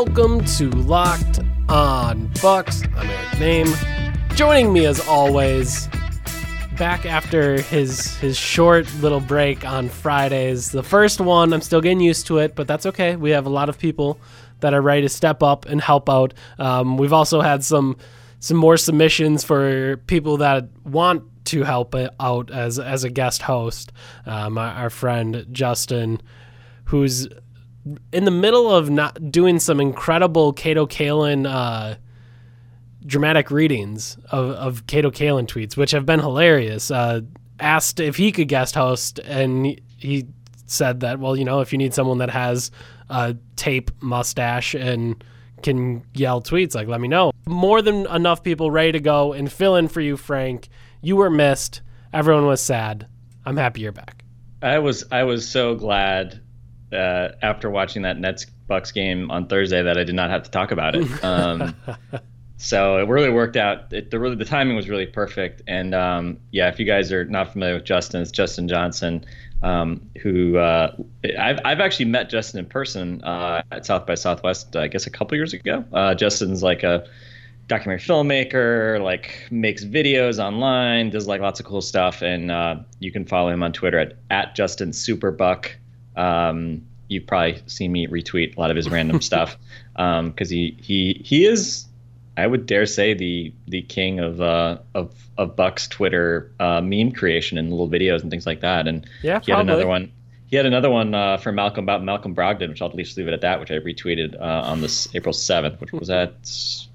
Welcome to Locked On Bucks. I'm Eric Nehm. Joining me as always, back after his his short little break on Fridays. The first one, I'm still getting used to it, but that's okay. We have a lot of people that are ready to step up and help out. Um, we've also had some some more submissions for people that want to help out as as a guest host. Um, our, our friend Justin, who's in the middle of not doing some incredible Kato Kaelin uh, dramatic readings of, of Kato Kaelin tweets, which have been hilarious. Uh, asked if he could guest host, and he said that, well, you know, if you need someone that has a tape mustache and can yell tweets, like, let me know. More than enough people ready to go and fill in for you, Frank. You were missed. Everyone was sad. I'm happy you're back. I was I was so glad uh, after watching that Nets Bucks game on Thursday that I did not have to talk about it. Um, so it really worked out. It, the really the timing was really perfect. And um, yeah, if you guys are not familiar with Justin, it's Justin Johnson, um, who uh, I've I've actually met Justin in person uh, at South by Southwest. I guess a couple years ago. Uh, Justin's like a documentary filmmaker, like makes videos online, does like lots of cool stuff, and uh, you can follow him on Twitter at, at Justin Superbuck. Um, you've probably seen me retweet a lot of his random stuff because he he he is, I would dare say the the king of uh, of of Buck's Twitter uh, meme creation and little videos and things like that. And Yeah, he had another one. He had another one uh, for Malcolm about Malcolm Brogdon, which I'll at least leave it at that, which I retweeted uh, on this April seventh, which was that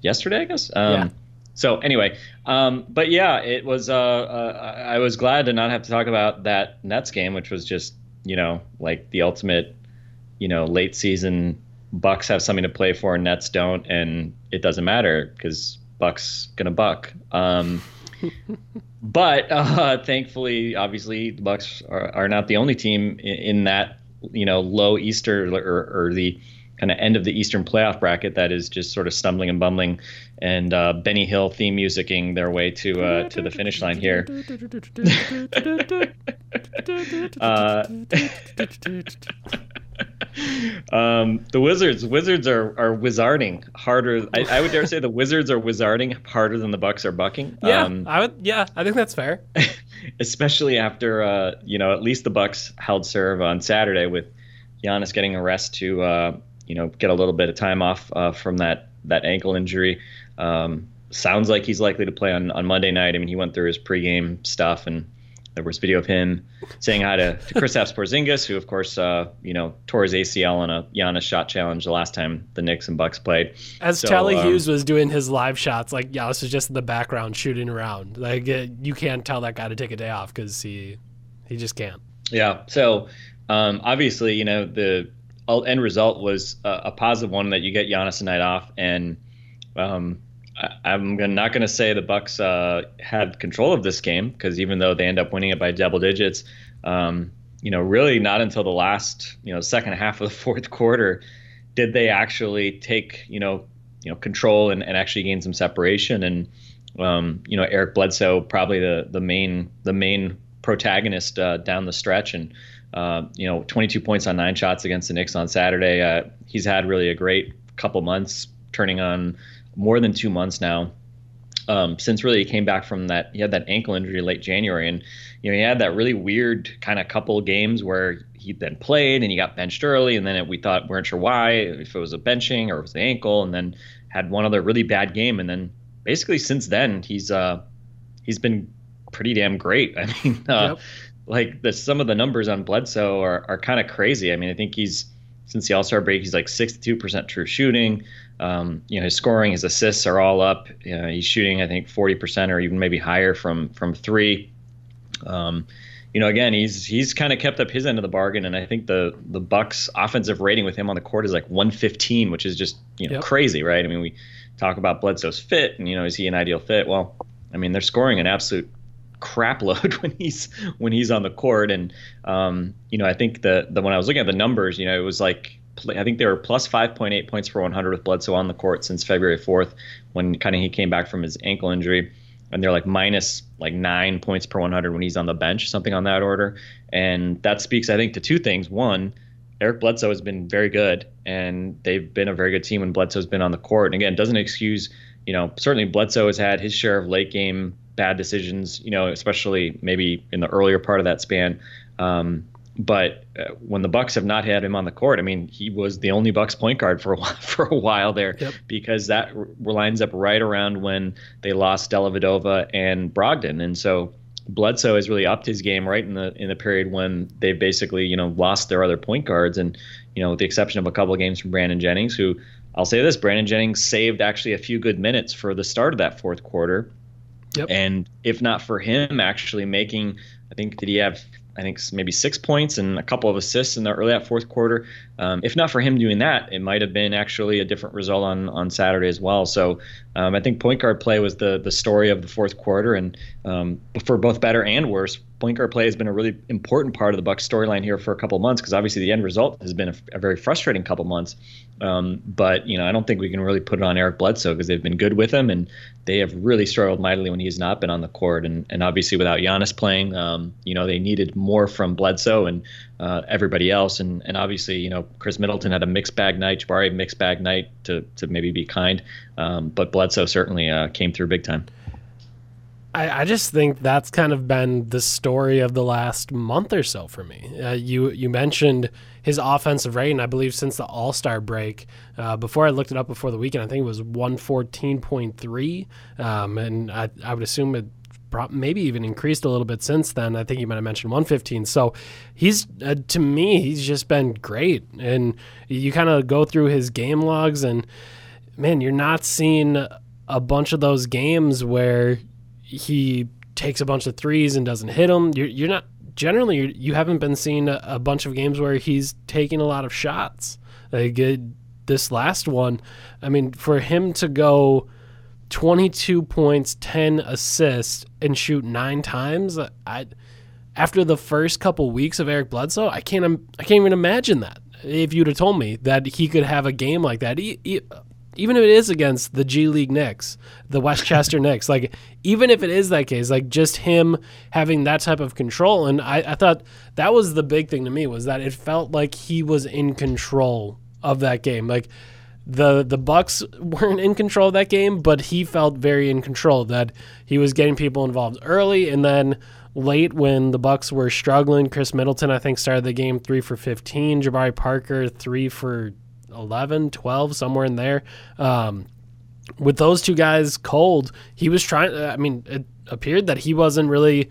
yesterday, I guess. Um, Yeah. So anyway, um, but yeah, it was. Uh, uh, I was glad to not have to talk about that Nets game, which was just you know like the ultimate, you know, late season Bucks have something to play for, and Nets don't, and it doesn't matter because Bucks gonna buck. Um, but uh, thankfully, obviously, the Bucks are, are not the only team in, in that you know low Easter or, or the kind of end of the Eastern playoff bracket that is just sort of stumbling and bumbling, and uh, Benny Hill theme musicking their way to uh, to the finish line here. Uh, um, the Wizards, Wizards are are wizarding harder. I, I would dare say the Wizards are wizarding harder than the Bucks are bucking. Yeah, Um, I would. Yeah, I think that's fair. especially after uh, you know at least the Bucks held serve on Saturday with Giannis getting a rest to uh, you know get a little bit of time off uh, from that that ankle injury. Um, sounds like he's likely to play on, on Monday night. I mean, he went through his pregame stuff and. There was video of him saying hi to, to Kristaps Porzingis, who of course, uh, you know, tore his ACL on a Giannis shot challenge the last time the Knicks and Bucks played. As So, Telly um, Hughes was doing his live shots, like Giannis was just in the background shooting around. Like uh, you can't tell that guy to take a day off because he he just can't. Yeah. So um, obviously, you know, the end result was a, a positive one that you get Giannis a night off, and um, I'm not going to say the Bucks uh, had control of this game because even though they end up winning it by double digits, um, you know, really not until the last, you know, second half of the fourth quarter did they actually take, you know, you know, control and, and actually gain some separation and um, you know, Eric Bledsoe probably the the main the main protagonist uh, down the stretch, and uh, you know, 22 points on nine shots against the Knicks on Saturday. Uh, he's had really a great couple months, turning on more than two months now. Um, since really he came back from that, he had that ankle injury late January, and you know he had that really weird kind of couple games where he then played and he got benched early, and then it, we thought weren't sure why, if it was a benching or it was the ankle, and then had one other really bad game, and then basically since then he's uh he's been pretty damn great. I mean, uh, Yep. like the some of the numbers on Bledsoe are, are kind of crazy. I mean, I think he's since the All Star break. He's like 62% true shooting. Um, you know, his scoring, his assists are all up. You know, he's shooting, I think, 40% or even maybe higher from from three. Um, you know, again, he's he's kind of kept up his end of the bargain, and I think the the Bucks' offensive rating with him on the court is like 115, which is just you know Yep. crazy, right? I mean, we talk about Bledsoe's fit, and you know, is he an ideal fit? Well, I mean, they're scoring an absolute crap load when he's when he's on the court, and um, you know, I think the the when I was looking at the numbers, you know, it was like I think they were plus 5.8 points per 100 with Bledsoe on the court since February 4th, when kind of he came back from his ankle injury and they're like minus like nine points per 100 when he's on the bench, something on that order. And that speaks, I think, to two things. One, Eric Bledsoe has been very good, and they've been a very good team when Bledsoe's been on the court. And again, doesn't excuse, you know, certainly Bledsoe has had his share of late game bad decisions, you know, especially maybe in the earlier part of that span. Um, but uh, when the Bucks have not had him on the court, I mean, he was the only Bucks point guard for a while, for a while there, Yep. because that r- lines up right around when they lost Dellavedova and Brogdon, and so Bledsoe has really upped his game right in the in the period when they've basically you know lost their other point guards, and you know with the exception of a couple of games from Brandon Jennings, who I'll say this, Brandon Jennings saved actually a few good minutes for the start of that fourth quarter. Yep. And if not for him actually making, I think did he have I think maybe six points and a couple of assists in the early that fourth quarter. Um, if not for him doing that, it might have been actually a different result on on Saturday as well. So um, I think point guard play was the the story of the fourth quarter, and um, for both better and worse, point guard play has been a really important part of the Bucks storyline here for a couple months because obviously the end result has been a, a very frustrating couple months. Um, but you know I don't think we can really put it on Eric Bledsoe because they've been good with him and they have really struggled mightily when he's not been on the court, and and obviously without Giannis playing, um, you know they needed more from Bledsoe and uh, everybody else, and and obviously you know Khris Middleton had a mixed bag night, Jabari mixed bag night to to maybe be kind, um, but Bledsoe certainly uh, came through big time. I, I just think that's kind of been the story of the last month or so for me. Uh, you you mentioned his offensive rating, I believe, since the All Star break. Uh, before I looked it up before the weekend, I think it was one fourteen point three, um, and I, I would assume it maybe even increased a little bit since then. I think you might have mentioned 115. So he's uh, to me, he's just been great, and you kind of go through his game logs and man, you're not seeing a bunch of those games where he takes a bunch of threes and doesn't hit them. You're, you're not generally you're, you haven't been seeing a, a bunch of games where he's taking a lot of shots. Like uh, this last one, I mean, for him to go 22 points, 10 assists, and shoot nine times, I after the first couple weeks of Eric Bledsoe, I can't I can't even imagine that. If you'd have told me that he could have a game like that, e- e- even if it is against the G League Knicks, the Westchester Knicks, like even if it is that case, like just him having that type of control, and I, I thought that was the big thing to me was that it felt like he was in control of that game, like the the Bucks weren't in control of that game, but he felt very in control that he was getting people involved early and then late when the Bucks were struggling. Khris Middleton, I think, started the game three for 15. Jabari Parker, three for 11, 12, somewhere in there. Um, with those two guys cold, he was trying. I mean, it appeared that he wasn't really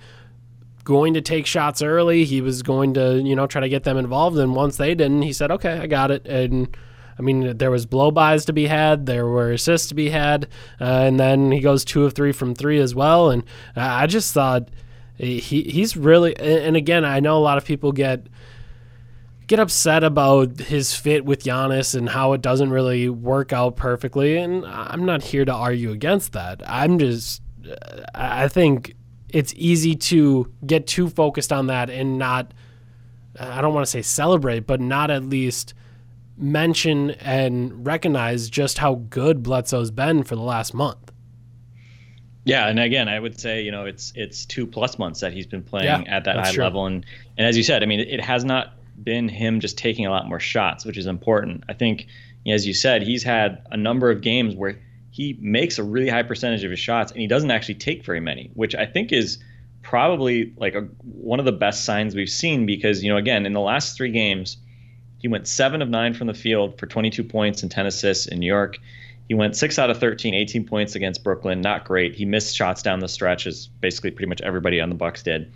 going to take shots early. He was going to, you know, try to get them involved. And once they didn't, he said, "Okay, I got it." And I mean, there was blow bys to be had, there were assists to be had, uh, and then he goes two of three from three as well. And I just thought he he's really. And again, I know a lot of people get get upset about his fit with Giannis and how it doesn't really work out perfectly. And I'm not here to argue against that. I'm just, I think it's easy to get too focused on that and not, I don't want to say celebrate, but not at least mention and recognize just how good Bledsoe's been for the last month. Yeah, and again, I would say you know it's it's two plus months that he's been playing Yeah, at that high true. level, and and as you said, I mean, it, has not been him just taking a lot more shots, which is important. I think, as you said, he's had a number of games where he makes a really high percentage of his shots, and he doesn't actually take very many, which I think is probably like a, one of the best signs we've seen because you know again in the last three games he went seven of nine from the field for 22 points and 10 assists in New York. He went six out of 13, 18 points against Brooklyn. Not great. He missed shots down the stretch, as basically pretty much everybody on the Bucks did.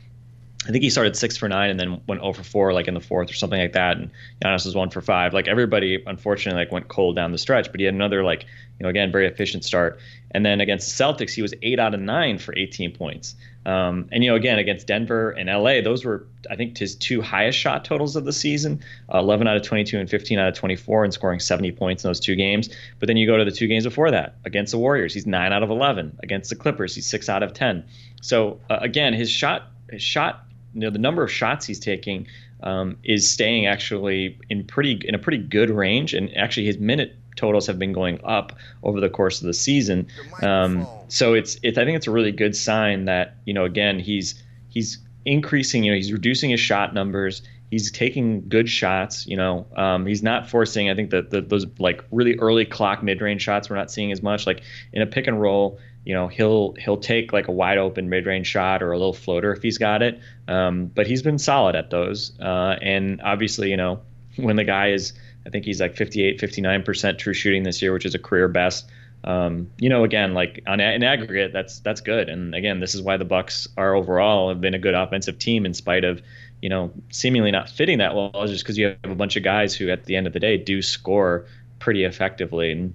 I think he started six for nine and then went 0 for four, like in the fourth or something like that. And Giannis was one for five. Like everybody, unfortunately, like went cold down the stretch. But he had another, like you know, again, very efficient start. And then against the Celtics, he was eight out of nine for 18 points. Um, and you know, again, against Denver and LA, those were I think his two highest shot totals of the season: uh, 11 out of 22 and 15 out of 24, and scoring 70 points in those two games. But then you go to the two games before that against the Warriors, he's nine out of 11. Against the Clippers, he's six out of 10. So uh, again, his shot, his shot, you know, the number of shots he's taking um, is staying actually in pretty in a pretty good range, and actually his minute totals have been going up over the course of the season. Um, so it's it's I think it's a really good sign that you know again he's he's increasing you know he's reducing his shot numbers. He's taking good shots, you know. Um, he's not forcing. I think that the, those like really early clock mid range shots we're not seeing as much. Like in a pick and roll, you know, he'll he'll take like a wide open mid range shot or a little floater if he's got it. Um, but he's been solid at those. Uh, and obviously, you know, when the guy is I think he's like 58, 59% true shooting this year, which is a career best. Um, you know, again, like on in aggregate, that's that's good. And again, this is why the Bucks are overall have been a good offensive team in spite of you know seemingly not fitting that well, just because you have a bunch of guys who, at the end of the day, do score pretty effectively. And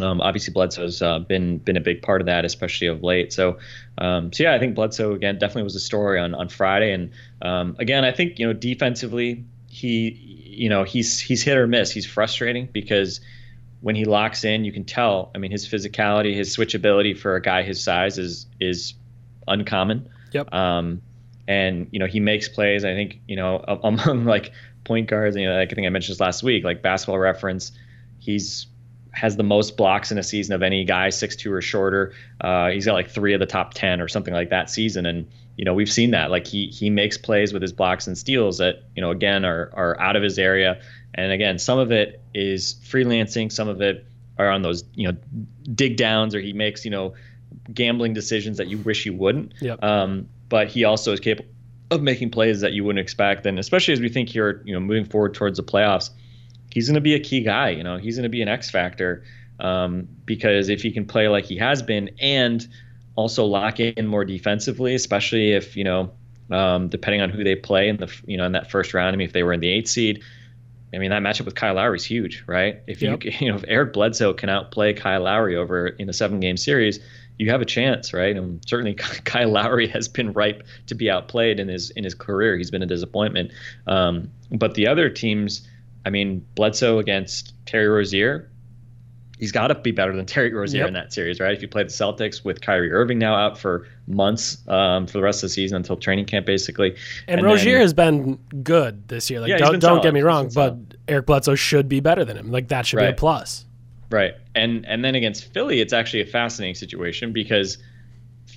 um, obviously, Bledsoe's uh, been been a big part of that, especially of late. So, um, so yeah, I think Bledsoe again definitely was a story on on Friday. And um, again, I think you know defensively, he you know he's he's hit or miss. He's frustrating because when he locks in, you can tell. I mean, his physicality, his switchability for a guy his size is is uncommon. Yep. Um, and you know he makes plays. I think you know among like point guards. You know, like I think I mentioned this last week. Like Basketball Reference, he's has the most blocks in a season of any guy, six two or shorter. Uh, he's got like three of the top ten or something like that season, and you know we've seen that. Like he he makes plays with his blocks and steals that you know again are are out of his area, and again some of it is freelancing, some of it are on those you know dig downs, or he makes you know gambling decisions that you wish you wouldn't. Yep. Um, but he also is capable of making plays that you wouldn't expect, and especially as we think here, you know, moving forward towards the playoffs he's going to be a key guy. You know, he's going to be an X factor um, because if he can play like he has been and also lock in more defensively, especially if you know, um, depending on who they play in the you know in that first round. I mean, if they were in the eighth seed, I mean that matchup with Kyle Lowry is huge, right? If Yep. you you know if Eric Bledsoe can outplay Kyle Lowry over in a seven game series. You have a chance, right? And certainly, Kyle Lowry has been ripe to be outplayed in his in his career. He's been a disappointment. Um, but the other teams, I mean, Bledsoe against Terry Rozier, he's got to be better than Terry Rozier Yep. in that series, right? If you play the Celtics with Kyrie Irving now out for months um, for the rest of the season until training camp, basically. And, then- Rozier has been good this year. Like, Yeah, don't, don't get me wrong, but solid. Eric Bledsoe should be better than him. Like that should be a plus. Right. And and then against Philly, it's actually a fascinating situation because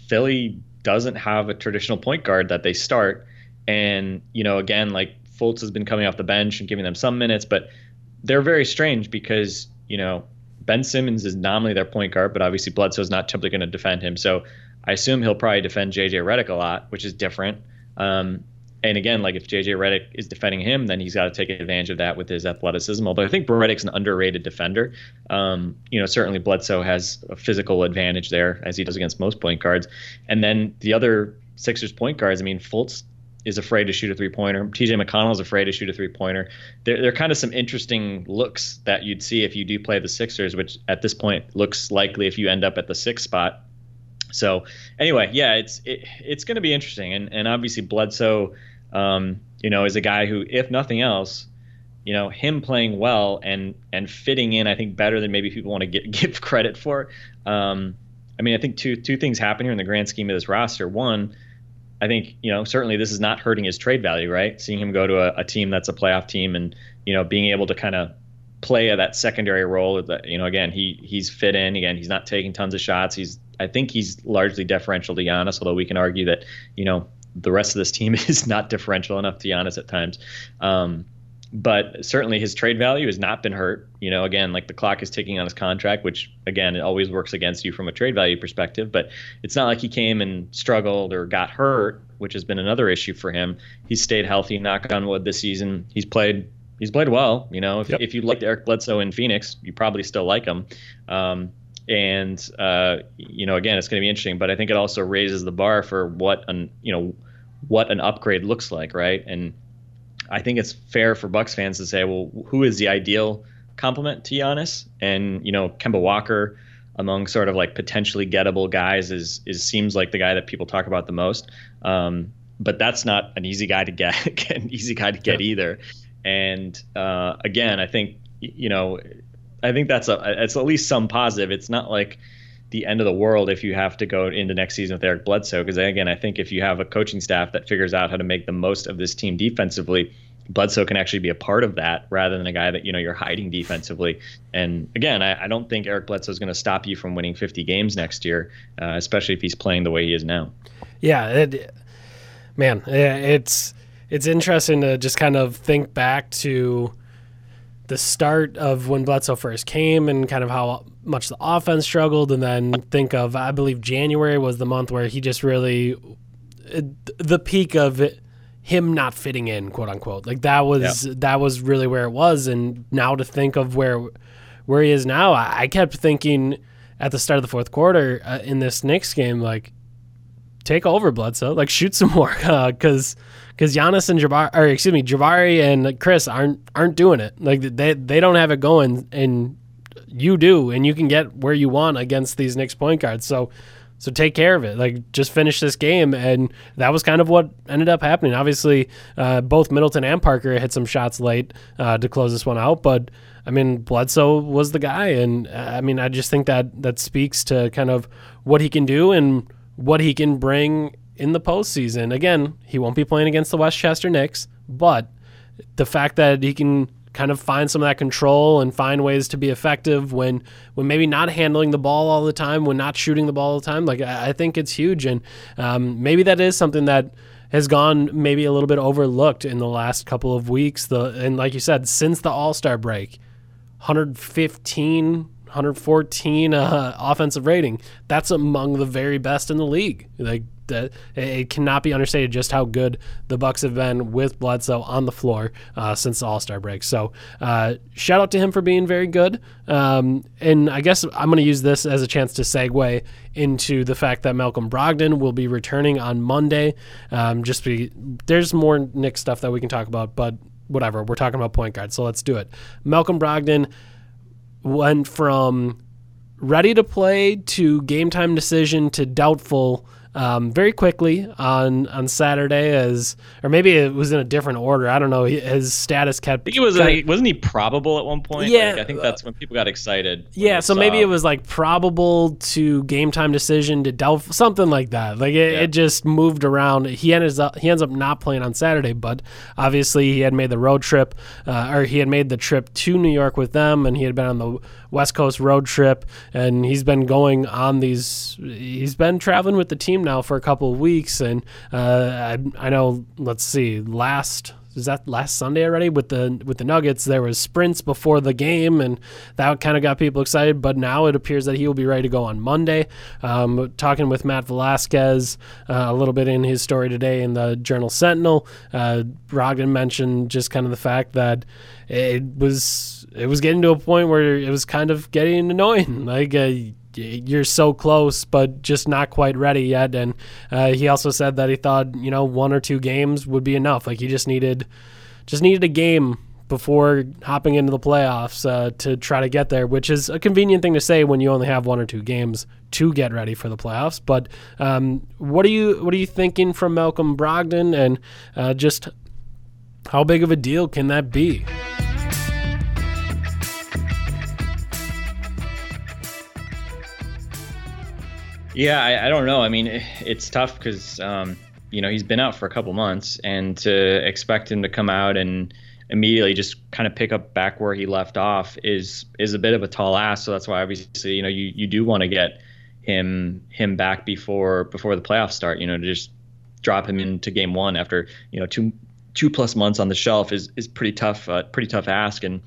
Philly doesn't have a traditional point guard that they start. And, you know, again, like Fultz has been coming off the bench and giving them some minutes, but they're very strange because, you know, Ben Simmons is nominally their point guard, but obviously Bledsoe's not typically going to defend him. So I assume he'll probably defend JJ Redick a lot, which is different. Um, and again, like if JJ Redick is defending him, then he's got to take advantage of that with his athleticism. Although I think Redick's an underrated defender. Um, you know, certainly Bledsoe has a physical advantage there, as he does against most point guards. And then the other Sixers point guards, I mean, Fultz is afraid to shoot a three pointer. TJ McConnell is afraid to shoot a three pointer. There, there are kind of some interesting looks that you'd see if you do play the Sixers, which at this point looks likely if you end up at the sixth spot. So anyway, yeah, it's it, it's going to be interesting, and and obviously Bledsoe, um, you know, is a guy who, if nothing else, you know, him playing well and and fitting in, I think better than maybe people want to get, give credit for. Um, I mean, I think two two things happen here in the grand scheme of this roster. One, I think you know certainly this is not hurting his trade value, right? Seeing him go to a, a team that's a playoff team, and you know being able to kind of play that secondary role. That you know, again, he he's fit in. Again, he's not taking tons of shots. He's I think he's largely deferential to Giannis, although we can argue that you know the rest of this team is not differential enough to Giannis at times. Um, but certainly his trade value has not been hurt. You know, again, like the clock is ticking on his contract, which again, it always works against you from a trade value perspective. But it's not like he came and struggled or got hurt, which has been another issue for him. He's stayed healthy, knock on wood, this season. He's played. He's played well. You know, if, Yep. if you liked Eric Bledsoe in Phoenix, you probably still like him. Um, and uh, you know, again, it's going to be interesting. But I think it also raises the bar for what an you know what an upgrade looks like, right? And I think it's fair for Bucks fans to say, well, who is the ideal complement to Giannis? And you know, Kemba Walker among sort of like potentially gettable guys is is seems like the guy that people talk about the most. Um, but that's not an easy guy to get, an easy guy to get either. And uh, again, I think you know, I think that's a it's at least some positive. It's not like the end of the world if you have to go into next season with Eric Bledsoe. Because again, I think if you have a coaching staff that figures out how to make the most of this team defensively, Bledsoe can actually be a part of that rather than a guy that you know you're hiding defensively. And again, I, I don't think Eric Bledsoe is going to stop you from winning 50 games next year, uh, especially if he's playing the way he is now. Yeah, it, man, it's it's interesting to just kind of think back to the start of when Bledsoe first came and kind of how much the offense struggled, and then think of I believe January was the month where he just really the peak of it, him not fitting in, quote unquote. Like that was that was really where it was, and now to think of where where he is now, I, I kept thinking at the start of the fourth quarter uh, in this Knicks game, like take over Bledsoe, like shoot some more, because because Giannis and Jabari, or excuse me, Jabari and Chris aren't aren't doing it. Like they they don't have it going, and you do, and you can get where you want against these Knicks point guards. So so take care of it. Like just finish this game, and that was kind of what ended up happening. Obviously, uh, both Middleton and Parker hit some shots late uh, to close this one out, but. I mean, Bledsoe was the guy, and uh, I mean, I just think that that speaks to kind of what he can do and what he can bring in the postseason. Again, he won't be playing against the Westchester Knicks, but the fact that he can kind of find some of that control and find ways to be effective when when maybe not handling the ball all the time, when not shooting the ball all the time, like I, think it's huge, and um, maybe that is something that has gone maybe a little bit overlooked in the last couple of weeks. The and like you said, since the All Star break, 115, 114 uh, offensive rating. That's among the very best in the league. Like that, it cannot be understated just how good the Bucks have been with Bledsoe on the floor uh, since the All Star break. So uh, shout out to him for being very good. Um, and I guess I'm going to use this as a chance to segue into the fact that Malcolm Brogdon will be returning on Monday. Um, just be there's more Nick stuff that we can talk about, but whatever. We're talking about point guard, so let's do it. Malcolm Brogdon went from ready to play to game time decision to doubtful um, very quickly on on Saturday as or maybe it was in a different order. I don't know. His status kept. I think it was like, wasn't he probable at one point? Yeah, Like, I think that's when people got excited. yeah, so maybe it was like probable to game time decision to doubtful something like that. Like it, Yeah. it just moved around. He ends up he ends up not playing on Saturday, but obviously he had made the road trip, uh, or he had made the trip to New York with them, and he had been on the West Coast road trip, and he's been going on these. He's been traveling with the team now for a couple of weeks, and uh, I, I know. Let's see, last is that last Sunday already with the with the Nuggets. There was sprints before the game, and that kind of got people excited. But now it appears that he will be ready to go on Monday. Um, talking with Matt Velazquez uh, a little bit in his story today in the Journal Sentinel, uh, mentioned just kind of the fact that it was it was getting to a point where it was kind of getting annoying. Like uh, you're so close, but just not quite ready yet. And uh, he also said that he thought you know one or two games would be enough. Like he just needed just needed a game before hopping into the playoffs uh, to try to get there, which is a convenient thing to say when you only have one or two games to get ready for the playoffs. But um, what are you what are you thinking from Malcolm Brogdon, and uh, just how big of a deal can that be? Yeah, I, I don't know. I mean, it- it's tough because um, you know he's been out for a couple months, and to expect him to come out and immediately just kind of pick up back where he left off is is a bit of a tall ask. So that's why obviously you know you, you do want to get him him back before before the playoffs start. You know, to just drop him into game one after you know two two plus months on the shelf is is pretty tough uh, pretty tough ask and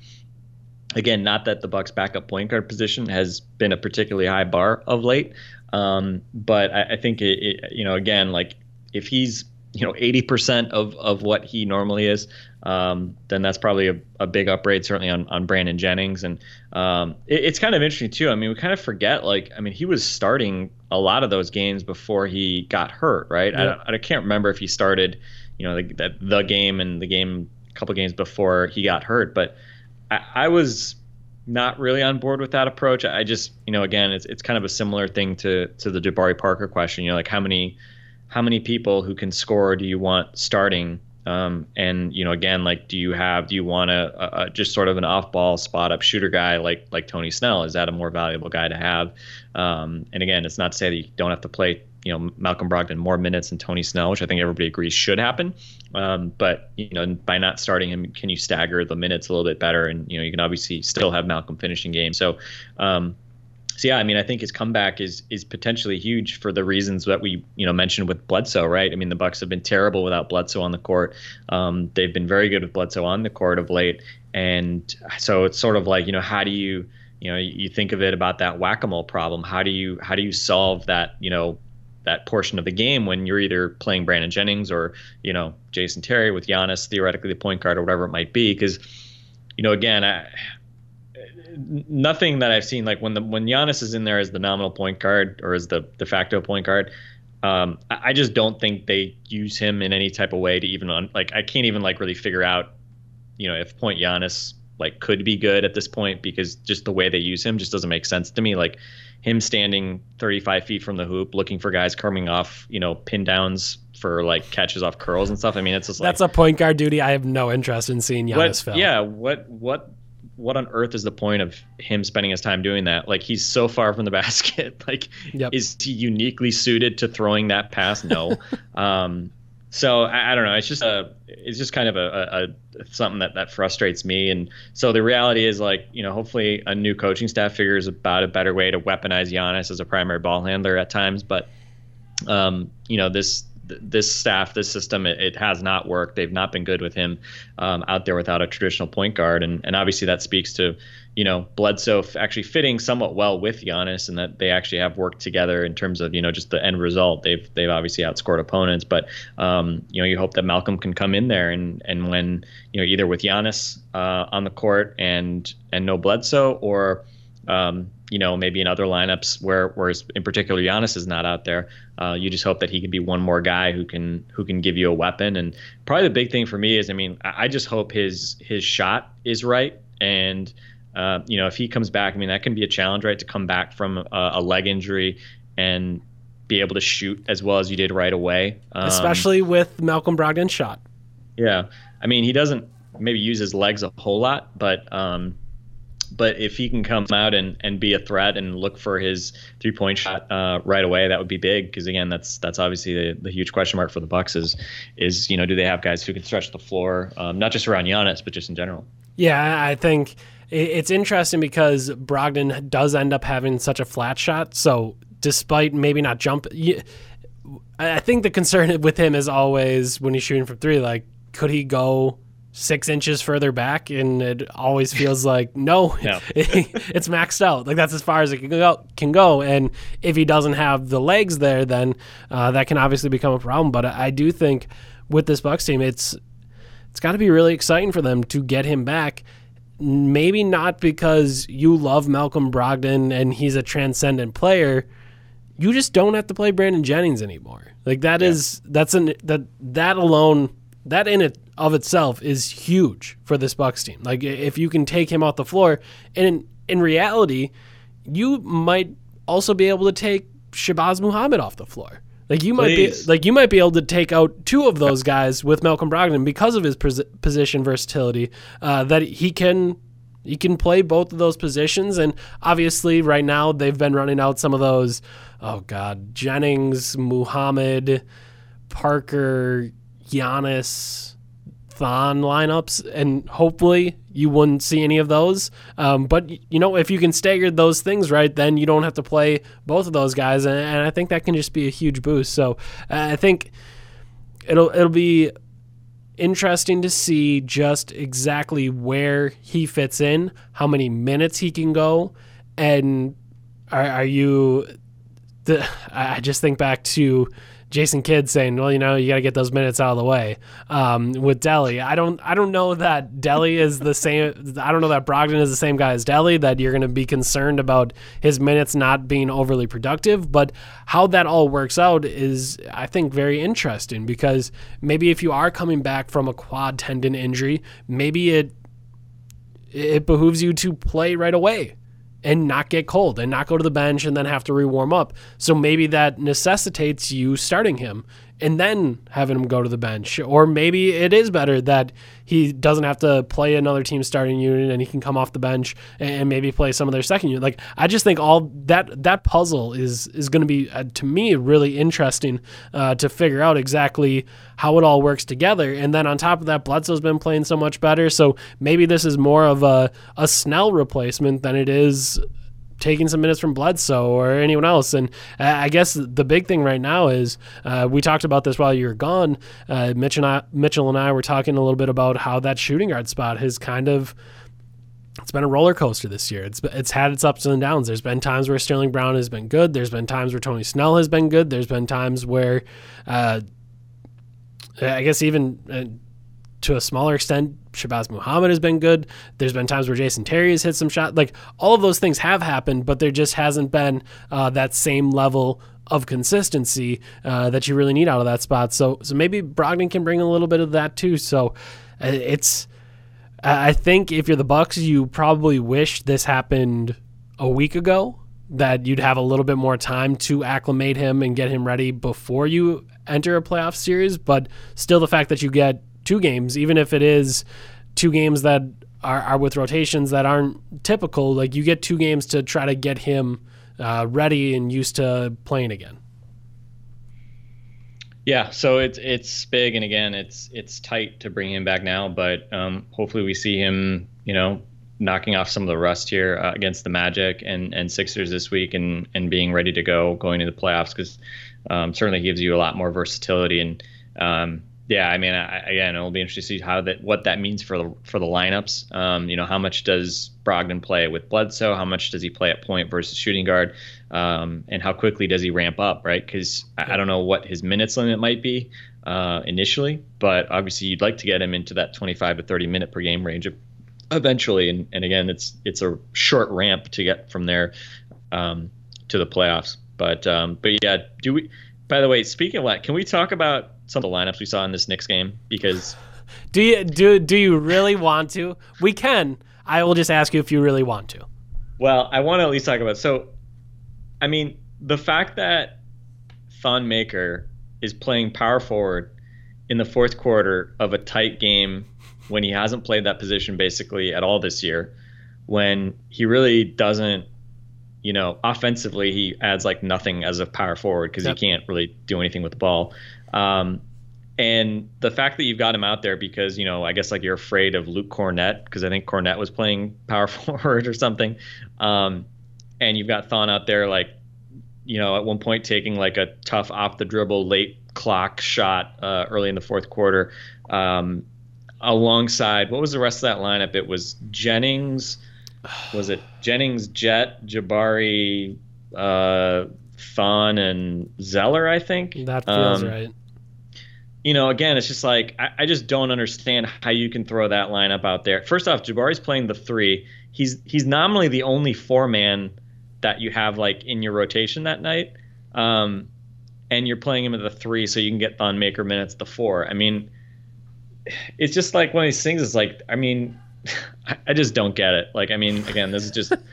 again, not that the Bucks' backup point guard position has been a particularly high bar of late, um, but I, I think it, it, you know, again, like if he's you know 80% of of what he normally is um, then that's probably a, a big upgrade certainly on, on brandon jennings. And um, it, it's kind of interesting too. I mean we kind of forget like i mean he was starting a lot of those games before he got hurt right? Yeah. I, I can't remember if he started you know the, that the game and the game a couple games before he got hurt but I, I was not really on board with that approach i just you know again it's, it's kind of a similar thing to to the jabari parker question you know like how many how many people who can score do you want starting? Um, and you know, again, like, do you have do you want a, a, just sort of an off-ball spot up shooter guy like like Tony Snell? Is that a more valuable guy to have? Um, and again, it's not to say that you don't have to play you know Malcolm Brogdon more minutes than Tony Snell, which I think everybody agrees should happen. Um, but you know, by not starting him, can you stagger the minutes a little bit better? And you know, you can obviously still have Malcolm finishing games. So um, so yeah, I mean, I think his comeback is is potentially huge for the reasons that we you know mentioned with Bledsoe, right? I mean, the Bucks have been terrible without Bledsoe on the court. Um, they've been very good with Bledsoe on the court of late, and so it's sort of like you know how do you you know you think of it about that whack-a-mole problem? How do you how do you solve that you know that portion of the game when you're either playing Brandon Jennings or you know Jason Terry with Giannis theoretically the point guard or whatever it might be because you know again I nothing that I've seen like when the when Giannis is in there as the nominal point guard or as the de facto point guard, um, I, I just don't think they use him in any type of way to even on like I can't even like really figure out, you know, if point Giannis like could be good at this point because just the way they use him just doesn't make sense to me. Like him standing 35 feet from the hoop, looking for guys coming off, you know, pin downs for like catches off curls and stuff. I mean, it's just like That's a point guard duty. I have no interest in seeing Giannis what, yeah what what what on earth is the point of him spending his time doing that like he's so far from the basket like Yep. is he uniquely suited to throwing that pass no um so I, I don't know. It's just a it's just kind of a, a, a something that that frustrates me. And so the reality is like you know hopefully a new coaching staff figures about a better way to weaponize Giannis as a primary ball handler at times. But um, you know this this staff, this system, it, it has not worked. They've not been good with him um, out there without a traditional point guard, and and obviously that speaks to you know Bledsoe actually fitting somewhat well with Giannis, and that they actually have worked together in terms of you know just the end result. They've they've obviously outscored opponents, but um, you know you hope that Malcolm can come in there and and when you know either with Giannis uh, on the court and and no Bledsoe or um, you know, maybe in other lineups where, whereas in particular Giannis is not out there, uh, you just hope that he can be one more guy who can who can give you a weapon. And probably the big thing for me is, I mean, I, I just hope his his shot is right. And uh, you know, if he comes back, I mean, that can be a challenge, right? To come back from a, a leg injury and be able to shoot as well as you did right away, um, Especially with Malcolm Brogdon's shot. yeah, I mean, he doesn't maybe use his legs a whole lot, but um, but if he can come out and, and be a threat and look for his three point shot uh, right away, that would be big. Because again, that's that's obviously the, the huge question mark for the Bucks is is you know do they have guys who can stretch the floor, um, not just around Giannis, but just in general. Yeah, I think it's interesting because Brogdon does end up having such a flat shot. So despite maybe not jump, I think the concern with him is always when he's shooting from three, like could he go six inches further back? And it always feels like no, No. it's maxed out. Like that's as far as it can go. Can go. And if he doesn't have the legs there, then uh, that can obviously become a problem. But I do think with this Bucks team, it's it's got to be really exciting for them to get him back. Maybe not because you love Malcolm Brogdon and he's a transcendent player. You just don't have to play Brandon Jennings anymore. Like that is that's an that that alone that in it of itself is huge for this Bucks team. Like if you can take him off the floor, and in, in reality, you might also be able to take Shabazz Muhammad off the floor. Like you might Please. be like you might be able to take out two of those guys with Malcolm Brogdon because of his pos- position versatility. Uh, that he can he can play both of those positions, and obviously right now they've been running out some of those. Oh God, Jennings, Muhammad, Parker, Giannis, Thon lineups, and hopefully you wouldn't see any of those. Um, but you know, if you can stagger those things right, then you don't have to play both of those guys, and, and I think that can just be a huge boost. So uh, I think it'll it'll be interesting to see just exactly where he fits in, how many minutes he can go, and are, are you? The, I I just think back to Jason Kidd saying, "Well, you know, you got to get those minutes out of the way." Um, with Delly, I don't, I don't know that Delly is the same. I don't know that Brogdon is the same guy as Delly. That you're going to be concerned about his minutes not being overly productive. But how that all works out is, I think, very interesting because maybe if you are coming back from a quad tendon injury, maybe it it behooves you to play right away and not get cold and not go to the bench and then have to rewarm up. So maybe that necessitates you starting him and then having him go to the bench. Or maybe it is better that he doesn't have to play another team starting unit and he can come off the bench and maybe play some of their second unit. Like I just think all that that puzzle is is going to be uh, to me really interesting uh, to figure out exactly how it all works together. And then on top of that, Bledsoe's been playing so much better. So maybe this is more of a a Snell replacement than it is taking some minutes from Bledsoe or anyone else. And uh, I guess the big thing right now is uh, we talked about this while you were gone. Uh, Mitch and I, Mitchell and I were talking a little bit about how that shooting guard spot has kind of. It's been a roller coaster this year. It's it's had its ups and downs. There's been times where Sterling Brown has been good. There's been times where Tony Snell has been good. There's been times where, uh, I guess even uh, to a smaller extent, Shabazz Muhammad has been good. There's been times where Jason Terry has hit some shots. Like all of those things have happened, but there just hasn't been uh, that same level of consistency uh, that you really need out of that spot. So, so maybe Brogdon can bring a little bit of that too. So, uh, it's. I think if you're the Bucks, you probably wish this happened a week ago. That you'd have a little bit more time to acclimate him and get him ready before you enter a playoff series. But still, the fact that you get two games, even if it is two games that are, are with rotations that aren't typical, like you get two games to try to get him uh, ready and used to playing again. Yeah, so it's it's big, and again, it's it's tight to bring him back now, but um, hopefully we see him, you know, knocking off some of the rust here uh, against the Magic and and Sixers this week, and and being ready to go going into the playoffs because um, certainly gives you a lot more versatility and. Um, yeah, I mean, I, again, it'll be interesting to see how that what that means for the for the lineups. Um, you know, how much does Brogdon play with Bledsoe? How much does he play at point versus shooting guard? Um, and how quickly does he ramp up? Right? Because I, I don't know what his minutes limit might be uh, initially, but obviously you'd like to get him into that 25 to 30 minute per game range eventually. And, and again, it's it's a short ramp to get from there um, to the playoffs. But um, but yeah, do we? By the way, speaking of that, can we talk about some of the lineups we saw in this Knicks game? Because Do you do do you really want to? We can. I will just ask you if you really want to. Well, I want to at least talk about. So, I mean, the fact that Thon Maker is playing power forward in the fourth quarter of a tight game when he hasn't played that position basically at all this year, when he really doesn't, you know, offensively he adds like nothing as a power forward because Yep. he can't really do anything with the ball. Um, and the fact that you've got him out there because you know I guess like you're afraid of Luke Kornet because I think Kornet was playing power forward or something, um, and you've got Thon out there like you know at one point taking like a tough off the dribble late clock shot uh, early in the fourth quarter, um, alongside what was the rest of that lineup? It was Jennings, was it Jennings, Jet, Jabari, uh, Thon, and Zeller? I think That feels Um, right. you know, again, it's just like I, I just don't understand how you can throw that lineup out there. First off, Jabari's playing the three. He's he's nominally the only four man that you have like in your rotation that night, um, and you're playing him at the three, so you can get Thon Maker minutes the four. I mean, it's just like one of these things. Is like, I mean, I, I just don't get it. Like, I mean, again, this is just.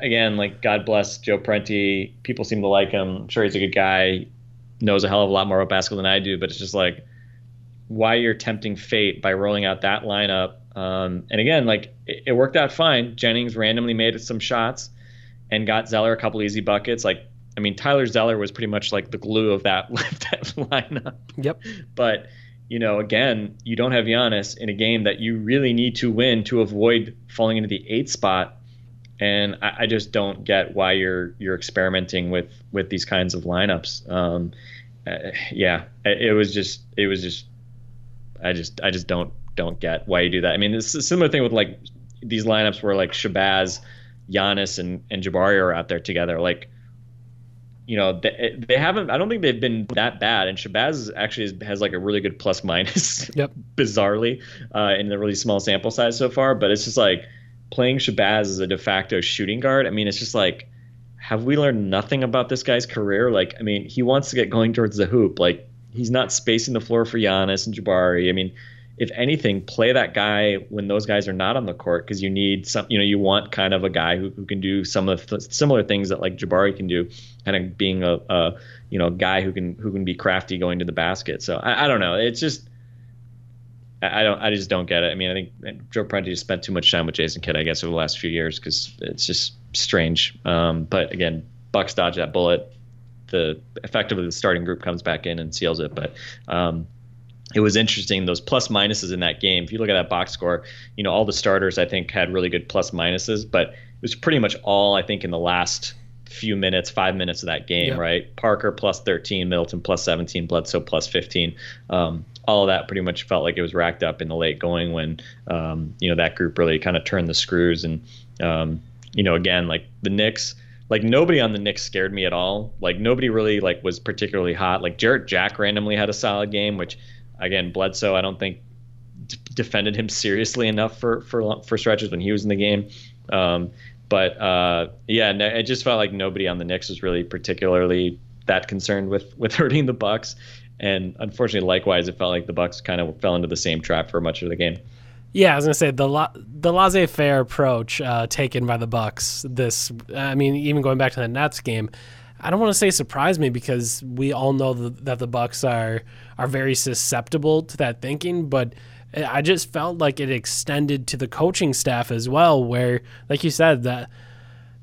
Again, like God bless Joe Prunty. People seem to like him. I'm sure he's a good guy knows a hell of a lot more about basketball than I do, but it's just like why you're tempting fate by rolling out that lineup. Um, and again, like it, it worked out fine. Jennings randomly made some shots and got Zeller a couple easy buckets. Like, I mean, Tyler Zeller was pretty much like the glue of that, that lineup. Yep. But you know, again, you don't have Giannis in a game that you really need to win to avoid falling into the eight spot. And I, I just don't get why you're you're experimenting with with these kinds of lineups. Um, uh, yeah, it, it was just it was just I just I just don't don't get why you do that. I mean, it's a similar thing with like these lineups where like Shabazz, Giannis, and and Jabari are out there together. Like, you know, they, they haven't. I don't think they've been that bad. And Shabazz actually has like a really good plus minus. Yep. bizarrely, uh, in the really small sample size so far. But it's just like playing Shabazz as a de facto shooting guard. I mean, it's just like, have we learned nothing about this guy's career? Like, I mean, he wants to get going towards the hoop. Like, he's not spacing the floor for Giannis and Jabari. I mean, if anything, play that guy when those guys are not on the court because you need some, you know, you want kind of a guy who, who can do some of the similar things that like Jabari can do, kind of being a, a, you know, guy who can who can be crafty going to the basket. So I, I don't know. It's just. I don't. I just don't get it. I mean, I think Joe Prunty spent too much time with Jason Kidd, I guess, over the last few years because it's just strange. Um, but again, Bucks dodge that bullet. The effectively the starting group comes back in and seals it. But um, it was interesting those plus minuses in that game. If you look at that box score, you know all the starters I think had really good plus minuses, but it was pretty much all I think in the last few minutes, five minutes of that game, Yeah. right? Parker plus 13, Middleton plus 17, Bledsoe plus 15. Um, all of that pretty much felt like it was racked up in the late going when um, you know that group really kind of turned the screws and um, you know again like the Knicks like nobody on the Knicks scared me at all like nobody really like was particularly hot like Jarrett Jack randomly had a solid game which again Bledsoe I don't think d- defended him seriously enough for for for stretches when he was in the game um, but uh, yeah no, it just felt like nobody on the Knicks was really particularly that concerned with with hurting the Bucks and unfortunately likewise it felt like the Bucks kind of fell into the same trap for much of the game Yeah, I was gonna say the la- the laissez-faire approach uh, taken by the Bucks. This, I mean, even going back to the Nets game, I don't want to say surprised me because we all know th- that the Bucks are are very susceptible to that thinking, but I just felt like it extended to the coaching staff as well, where, like you said, that.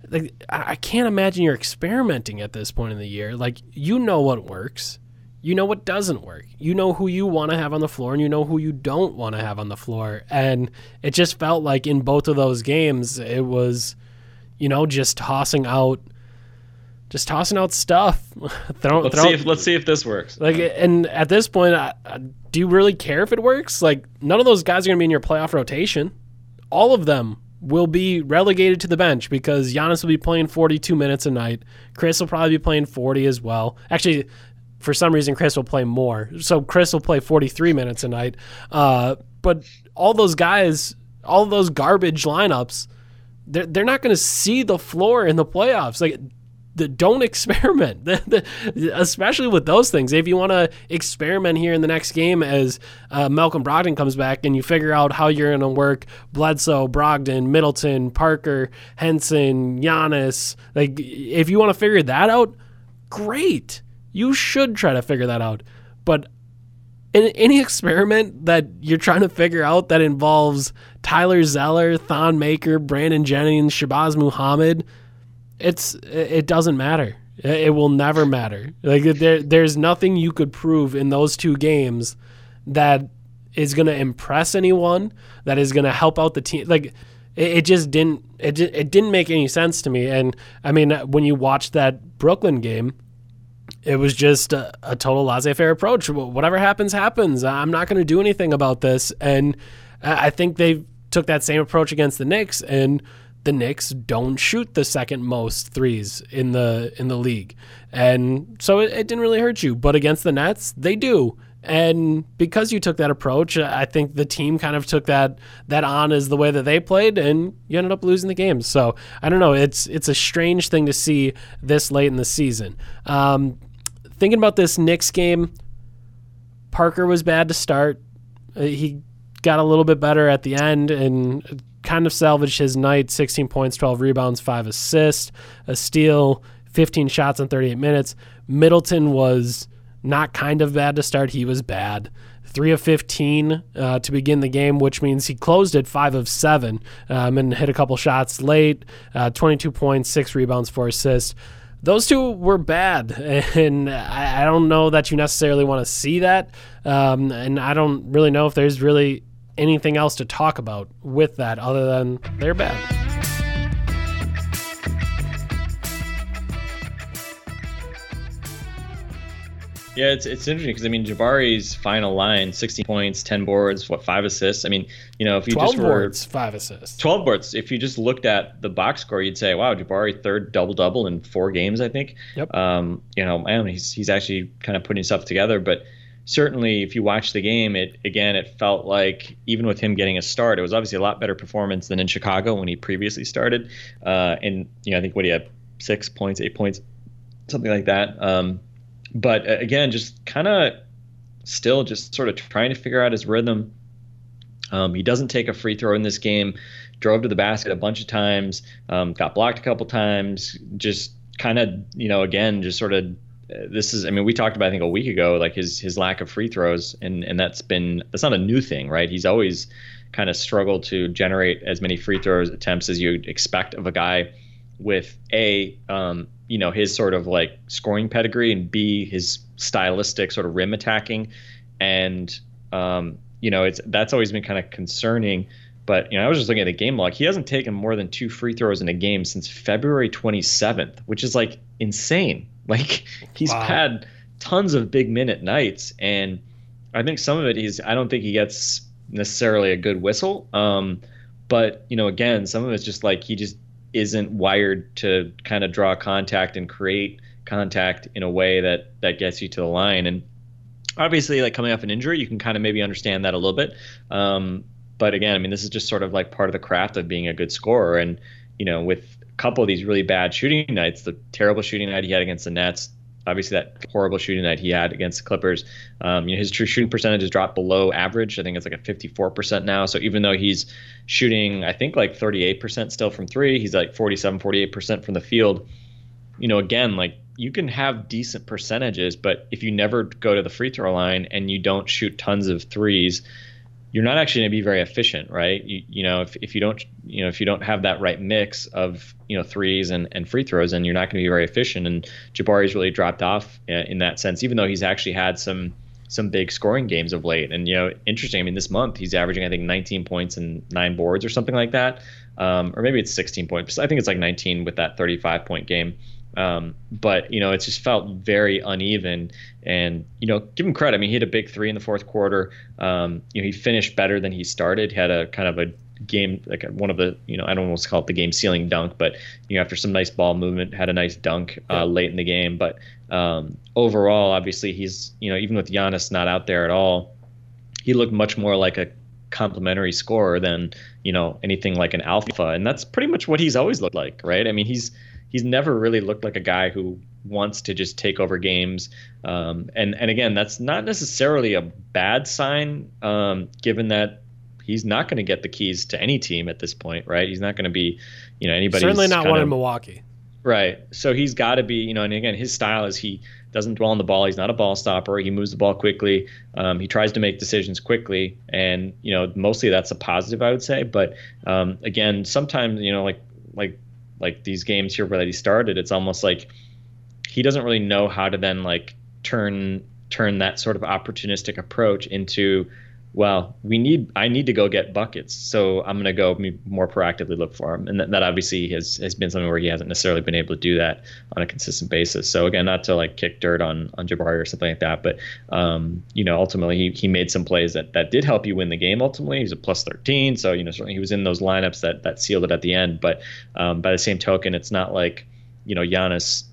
Like, I can't imagine you're experimenting at this point in the year. Like, you know what works. You know what doesn't work. You know who you want to have on the floor and you know who you don't want to have on the floor. And it just felt like in both of those games, it was, you know, just tossing out, just tossing out stuff. throw, let's throw- see if let's see if this works like, and at this point, I, I, do you really care if it works? Like, none of those guys are going to be in your playoff rotation. All of them will be relegated to the bench because Giannis will be playing 42 minutes a night. Khris will probably be playing 40 as well. Actually, for some reason, Khris will play more. So Khris will play 43 minutes a night. Uh, but all those guys, all those garbage lineups, they're, they're not going to see the floor in the playoffs. Like, don't experiment, especially with those things. If you want to experiment here in the next game as uh, Malcolm Brogdon comes back and you figure out how you're going to work Bledsoe, Brogdon, Middleton, Parker, Henson, Giannis, like if you want to figure that out, great. You should try to figure that out. But any experiment that you're trying to figure out that involves Tyler Zeller, Thon Maker, Brandon Jennings, Shabazz Muhammad, it's it doesn't matter. It will never matter. Like there, there's nothing you could prove in those two games that is going to impress anyone. That is going to help out the team. Like it, it just didn't. It it didn't make any sense to me. And I mean, when you watch that Brooklyn game, it was just a, a total laissez-faire approach. Whatever happens, happens. I'm not going to do anything about this. And I I think they took that same approach against the Knicks, and the Knicks don't shoot the second most threes in the in the league, and so it, it didn't really hurt you. But against the Nets, they do. And because you took that approach, I think the team kind of took that that on as the way that they played, and you ended up losing the game. So I don't know. It's it's a strange thing to see this late in the season. Um, thinking about this Knicks game, Parker was bad to start. Uh, he got a little bit better at the end and kind of salvaged his night 16 points, 12 rebounds, 5 assists, a steal, 15 shots in 38 minutes. Middleton was not kind of bad to start, he was bad. 3 of 15 uh, to begin the game, which means he closed at 5 of 7 um, and hit a couple shots late. Uh, 22 points, 6 rebounds, 4 assists those two were bad, and I, I don't know that you necessarily want to see that. Um, and I don't really know if there's really anything else to talk about with that other than they're bad. Yeah, it's it's interesting because I mean Jabari's final line, 16 points, 10 boards, what five assists. I mean, you know, if you 12 just were boards, five assists. 12 boards, if you just looked at the box score, you'd say, wow, Jabari third double double in four games, I think. Yep. Um, you know, man, he's he's actually kind of putting himself together, but certainly if you watch the game, it again it felt like even with him getting a start, it was obviously a lot better performance than in Chicago when he previously started. Uh, and you know, I think what he had six points, eight points, something like that. Um, but uh, again, just kind of still just sort of trying to figure out his rhythm. Um, he doesn't take a free throw in this game. Drove to the basket a bunch of times. Um, got blocked a couple times. Just kind of, you know, again, just sort of. This is, I mean, we talked about I think a week ago, like his his lack of free throws, and and that's been that's not a new thing, right? He's always kind of struggled to generate as many free throws attempts as you'd expect of a guy with a um, you know his sort of like scoring pedigree and b his stylistic sort of rim attacking. And um, you know it's that's always been kind of concerning. But you know I was just looking at the game log. He hasn't taken more than two free throws in a game since February 27th which is like insane like he's Wow. had tons of big minute nights and I think some of it he's I don't think he gets necessarily a good whistle um, but you know again some of it's just like he just isn't wired to kind of draw contact and create contact in a way that that gets you to the line and obviously like coming off an injury you can kind of maybe understand that a little bit um, but again i mean this is just sort of like part of the craft of being a good scorer and you know with couple of these really bad shooting nights the terrible shooting night he had against the nets obviously that horrible shooting night he had against the clippers um, you know his true shooting percentage has dropped below average. I think it's like a 54% now. So even though he's shooting i think like 38% still from three he's like 47 48% from the field. You know, again, like you can have decent percentages, but if you never go to the free throw line and you don't shoot tons of threes, you're not actually going to be very efficient, right? You, you know, if, if you don't, you know, if you don't have that right mix of, you know, threes and, and free throws, then you're not going to be very efficient. And Jabari's really dropped off uh, in that sense, even though he's actually had some, some big scoring games of late. And, you know, interesting. I mean, this month he's averaging, I think, 19 points and nine boards or something like that. Um, or maybe it's 16 points. I think it's like 19 with that 35 point game. Um, but you know, it's just felt very uneven. And you know, give him credit. I mean, he hit a big three in the fourth quarter. Um, you know, he finished better than he started. He Had a kind of a game like one of the you know I don't almost call it the game sealing dunk, but you know after some nice ball movement, had a nice dunk uh, late in the game. But um, overall, obviously, he's you know even with Giannis not out there at all, he looked much more like a complementary scorer than you know anything like an alpha, and that's pretty much what he's always looked like, right? I mean, he's he's never really looked like a guy who wants to just take over games. Um, and and again, that's not necessarily a bad sign, um, given that he's not going to get the keys to any team at this point, right? He's not going to be, you know, anybody. Certainly not one in Milwaukee. Right. So he's got to be, you know, and again, his style is he doesn't dwell on the ball. He's not a ball stopper. He moves the ball quickly. Um, he tries to make decisions quickly, and you know, mostly that's a positive, I would say. But um, again, sometimes, you know, like like like these games here where he started, it's almost like he doesn't really know how to then like turn turn that sort of opportunistic approach into well we need i need to go get buckets. So i'm going to go more proactively look for him and that, that obviously has, has been something where he hasn't necessarily been able to do that on a consistent basis. So again not to like kick dirt on on jabari or something like that but um, you know ultimately he, he made some plays that that did help you win the game ultimately. He's a plus 13 so you know certainly he was in those lineups that that sealed it at the end. But um, by the same token it's not like you know Giannis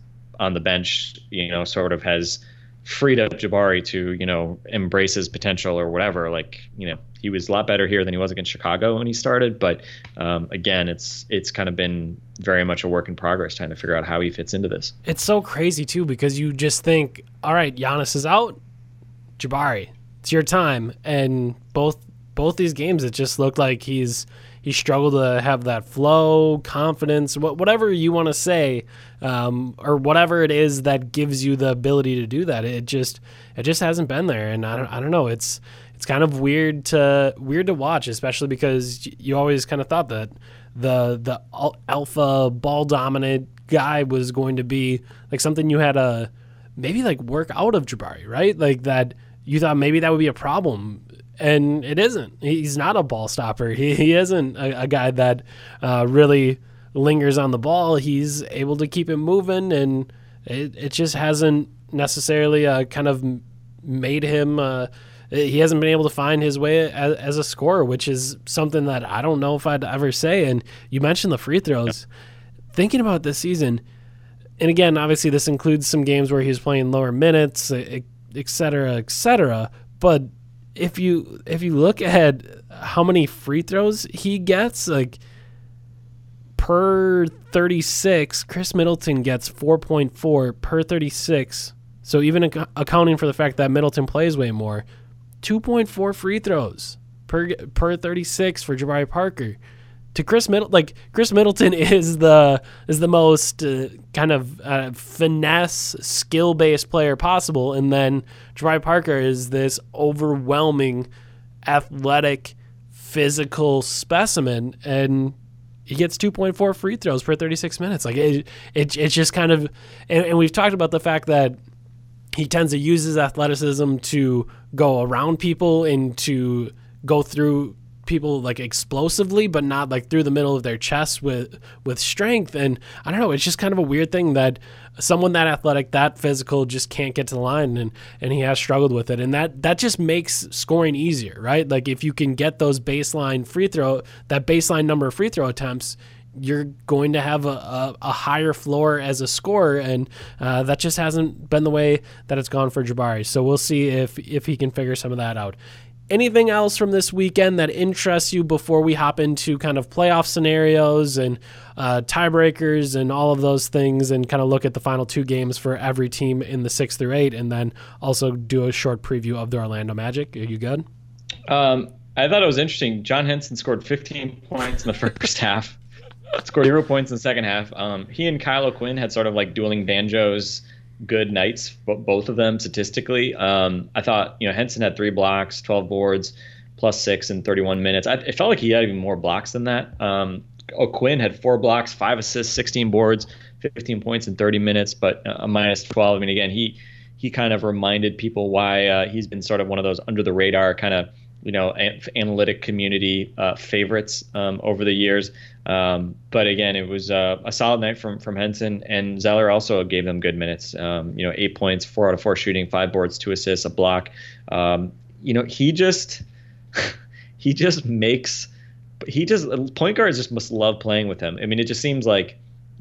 on the bench, you know, sort of has freed up Jabari to, you know, embrace his potential or whatever. Like, you know, he was a lot better here than he was against Chicago when he started. But um, again, it's it's kind of been very much a work in progress trying to figure out how he fits into this. It's so crazy too because you just think, all right, Giannis is out, Jabari, it's your time, and both both these games, it just looked like he's he struggled to have that flow, confidence, wha- whatever you want to say, um, or whatever it is that gives you the ability to do that. It just it just hasn't been there, and I don't I don't know. It's it's kind of weird to weird to watch, especially because you always kind of thought that the the alpha ball dominant guy was going to be like something you had to maybe like work out of Jabari, right? Like that you thought maybe that would be a problem. And it isn't. He's not a ball stopper. He, he isn't a, a guy that uh, really lingers on the ball. He's able to keep it moving, and it, it just hasn't necessarily uh, kind of made him uh, he hasn't been able to find his way as, as a scorer, which is something that I don't know if I'd ever say. And you mentioned the free throws. Thinking about this season, and again, obviously this includes some games where he was playing lower minutes, et cetera, et cetera. But if you if you look at how many free throws he gets, like per 36, Khris Middleton gets 4.4 per 36. So even ac- accounting for the fact that Middleton plays way more, 2.4 free throws per per 36 for Jabari Parker. To Khris Middleton, like Khris Middleton is the is the most uh, kind of uh, finesse skill based player possible, and then Jabari Parker is this overwhelming athletic physical specimen, and he gets 2.4 free throws per 36 minutes. Like it, it it's just kind of, and, and we've talked about the fact that he tends to use his athleticism to go around people and to go through people like explosively but not like through the middle of their chest with with strength and i don't know it's just kind of a weird thing that someone that athletic that physical just can't get to the line and and he has struggled with it and that that just makes scoring easier right like if you can get those baseline free throw that baseline number of free throw attempts you're going to have a, a, a higher floor as a scorer, and uh, that just hasn't been the way that it's gone for Jabari. So we'll see if if he can figure some of that out. Anything else from this weekend that interests you before we hop into kind of playoff scenarios and uh, tiebreakers and all of those things, and kind of look at the final two games for every team in the six through eight, and then also do a short preview of the Orlando Magic. Are you good? Um, I thought it was interesting. John Henson scored 15 points in the first half, scored zero points in the second half. Um, he and Kyle O'Quinn had sort of like dueling banjos, good nights, bo- both of them statistically. Um, I thought, you know, Henson had three blocks, 12 boards, plus six in 31 minutes. I, it felt like he had even more blocks than that. Um, O'Quinn had four blocks, five assists, 16 boards, 15 points in 30 minutes, but a minus 12. I mean, again, he he kind of reminded people why uh, he's been sort of one of those under the radar kind of you know an- analytic community uh, favorites um, over the years. Um, but again, it was uh, a solid night from from Henson and Zeller also gave them good minutes. Um, you know, eight points, four out of four shooting, five boards, two assists, a block. Um, you know, he just he just makes he just point guards just must love playing with him. I mean, it just seems like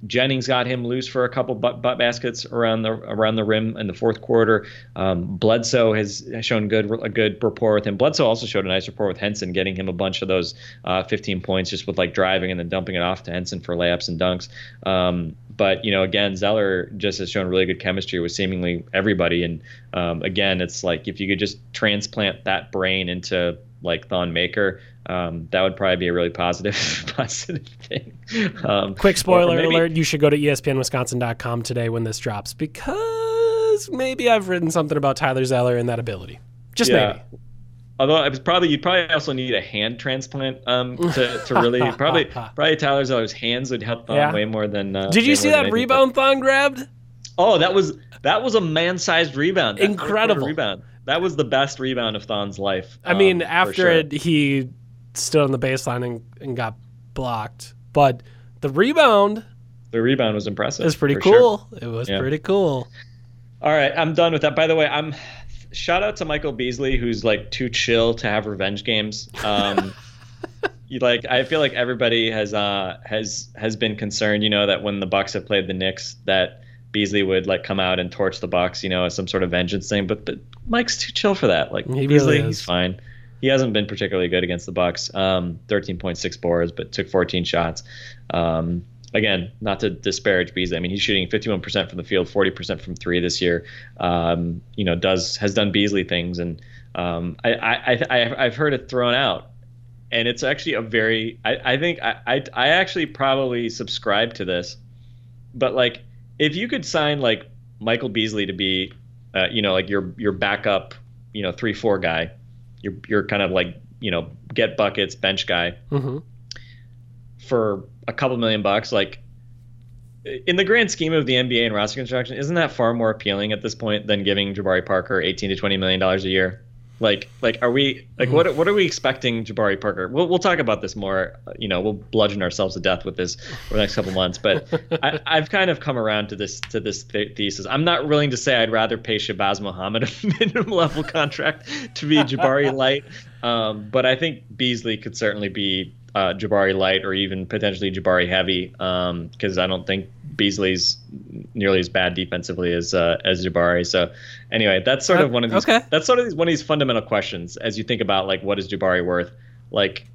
Jennings got him loose for a couple butt, butt baskets around the around the rim in the fourth quarter. Um, Bledsoe has shown good a good rapport with him. Bledsoe also showed a nice rapport with Henson, getting him a bunch of those uh, 15 points just with like driving and then dumping it off to Henson for layups and dunks. Um, but you know, again, Zeller just has shown really good chemistry with seemingly everybody. And um, again, it's like if you could just transplant that brain into like Thon Maker, um, that would probably be a really positive positive thing. Um, Quick spoiler maybe- alert: You should go to ESPNWisconsin.com today when this drops because maybe I've written something about Tyler Zeller and that ability. Just Yeah. maybe. Although I was probably you'd probably also need a hand transplant um, to, to really probably probably Tyler Zeller's hands would help Thon Yeah. way more than. Uh, Did you see that rebound Thon grabbed? Oh, that was that was a man-sized rebound. That Incredible. rebound. That was the best rebound of Thon's life. I mean, um, after sure. it, he stood on the baseline and, and got blocked, but the rebound the rebound was impressive. It was pretty for sure. cool. It was Yeah. pretty cool. All right, I'm done with that. By the way, I'm shout out to Michael Beasley, who's like too chill to have revenge games. Um, you like, I feel like everybody has uh has has been concerned, you know, that when the Bucks have played the Knicks, that Beasley would like come out and torch the Bucks, you know, as some sort of vengeance thing. But but Mike's too chill for that. Like He Beasley, is. he's fine. He hasn't been particularly good against the Bucks. Um, 13.6 boards, but took 14 shots. Um, again, not to disparage Beasley. I mean, he's shooting 51% from the field, 40% from three this year. Um, you know, does has done Beasley things, and um, I, I, I I've heard it thrown out, and it's actually a very I, I think I, I I actually probably subscribe to this, but like if you could sign like Michael Beasley to be, uh, you know, like your your backup, you know, three four guy, you're you're kind of like you know get buckets bench guy hmm for a couple million bucks, like in the grand scheme of the NBA and roster construction, isn't that far more appealing at this point than giving Jabari Parker 18 to 20 million dollars a year? Like, like, are we like what? What are we expecting, Jabari Parker? We'll we'll talk about this more. uh, You know, we'll bludgeon ourselves to death with this for the next couple months. But I, I've kind of come around to this to this th- thesis. I'm not willing to say I'd rather pay Shabazz Muhammad a minimum level contract to be Jabari light. Um, but I think Beasley could certainly be uh, Jabari light or even potentially Jabari heavy because I don't think Beasley's nearly as bad defensively as uh, as Jabari. So anyway, that's sort Uh, of one of these. okay. That's sort of these, one of these fundamental questions as you think about like what is Jabari worth? Like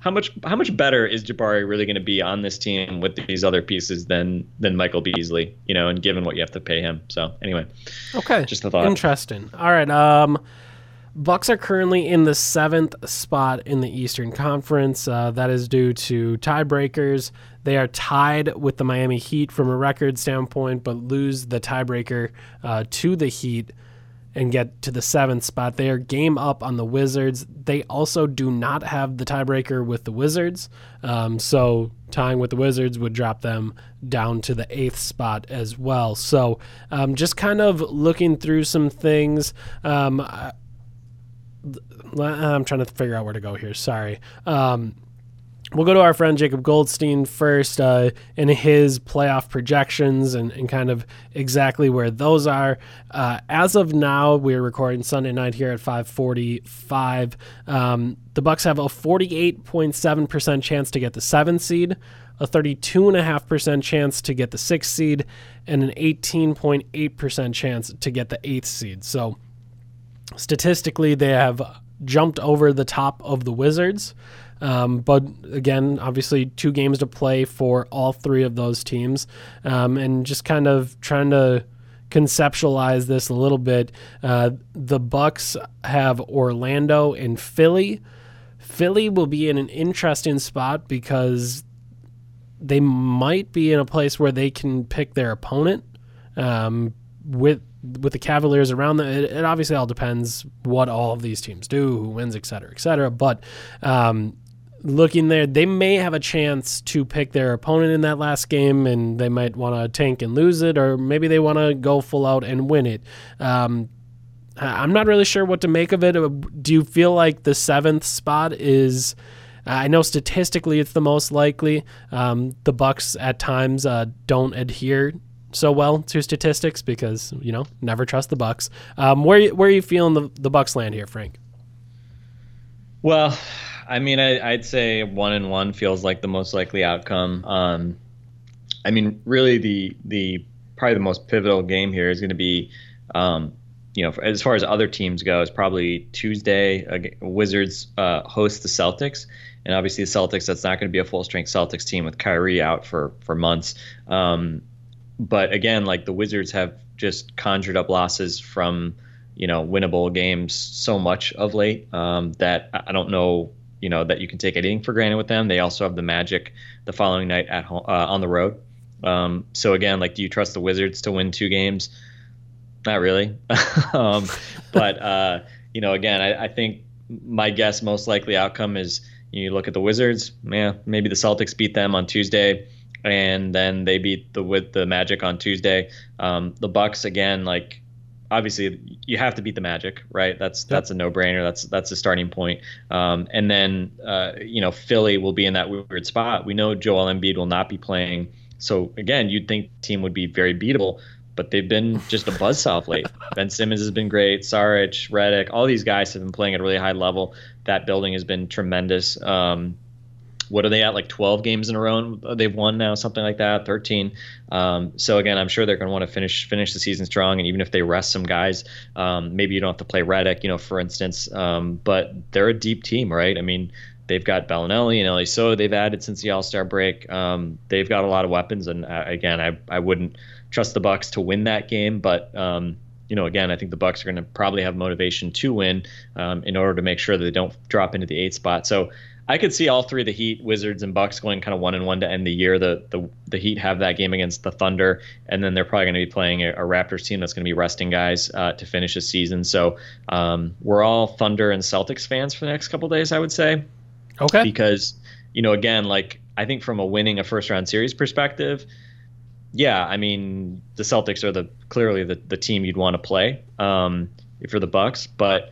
how much how much better is Jabari really going to be on this team with these other pieces than than Michael Beasley? You know, and given what you have to pay him. So anyway, Okay. Just a thought. Interesting. All right. Um, Bucks are currently in the seventh spot in the Eastern Conference. Uh, that is due to tiebreakers. They are tied with the Miami Heat from a record standpoint, but lose the tiebreaker uh, to the Heat and get to the seventh spot. They are game up on the Wizards. They also do not have the tiebreaker with the Wizards. Um, so tying with the Wizards would drop them down to the eighth spot as well. So um, just kind of looking through some things. Um, I'm trying to figure out where to go here. Sorry. Um, We'll go to our friend Jacob Goldstein first uh, in his playoff projections and, and kind of exactly where those are. Uh, as of now, we're recording Sunday night here at 5:45. Um, the Bucks have a 48.7% chance to get the seventh seed, a 32.5% chance to get the sixth seed, and an 18.8% chance to get the eighth seed. So statistically they have jumped over the top of the Wizards. Um, but again, obviously, two games to play for all three of those teams, um, and just kind of trying to conceptualize this a little bit. Uh, the Bucks have Orlando and Philly. Philly will be in an interesting spot because they might be in a place where they can pick their opponent um, with with the Cavaliers around them. It, it obviously all depends what all of these teams do, who wins, et cetera, et cetera. But um, looking there, they may have a chance to pick their opponent in that last game, and they might want to tank and lose it, or maybe they want to go full out and win it. Um, I'm not really sure what to make of it. Uh, Do you feel like the seventh spot is? I know statistically it's the most likely. Um, the Bucks at times uh, don't adhere so well to statistics because you know never trust the Bucks. Um, where where are you feeling the the Bucks land here, Frank? Well, I mean, I, I'd say one and one feels like the most likely outcome. Um, I mean, really, the the probably the most pivotal game here is going to be, um, you know, as far as other teams go, is probably Tuesday. ag- Wizards uh, host the Celtics, and obviously the Celtics. That's not going to be a full strength Celtics team with Kyrie out for for months. Um, but again, like the Wizards have just conjured up losses from you know winnable games so much of late um, that I don't know you know that you can take anything for granted with them. They also have the Magic the following night at home uh, on the road. Um, so again, like, do you trust the Wizards to win two games? Not really. um, but uh, you know, again, I, I think my guess most likely outcome is you look at the Wizards. Yeah, maybe the Celtics beat them on Tuesday, and then they beat the with the Magic on Tuesday. Um, the Bucks again, like obviously you have to beat the Magic, right? That's that's a no brainer. That's that's the starting point. Um, and then uh, you know Philly will be in that weird spot. We know Joel Embiid will not be playing, so again, you'd think the team would be very beatable. But they've been just a buzzsaw of late. Ben Simmons has been great. Saric, Redick, all these guys have been playing at a really high level. That building has been tremendous. Um, what are they at like 12 games in a row they've won now something like that 13 um, so again i'm sure they're going to want to finish finish the season strong and even if they rest some guys um, maybe you don't have to play Redick, you know for instance um, but they're a deep team right? I mean they've got Belinelli and Ilyasova they've added since the All-Star break. Um, they've got a lot of weapons and uh, again I, I wouldn't trust the Bucks to win that game but um, you know, again, I think the Bucks are going to probably have motivation to win um, in order to make sure that they don't drop into the eighth spot. So I could see all three of the Heat, Wizards, and Bucks going kind of one and one to end the year. The the, the Heat have that game against the Thunder, and then they're probably going to be playing a, a Raptors team that's going to be resting guys uh, to finish the season. So um, we're all Thunder and Celtics fans for the next couple days, I would say Okay. because you know again like i think from a winning a first round series perspective yeah i mean the celtics are the clearly the, the team you'd want to play um, for the bucks but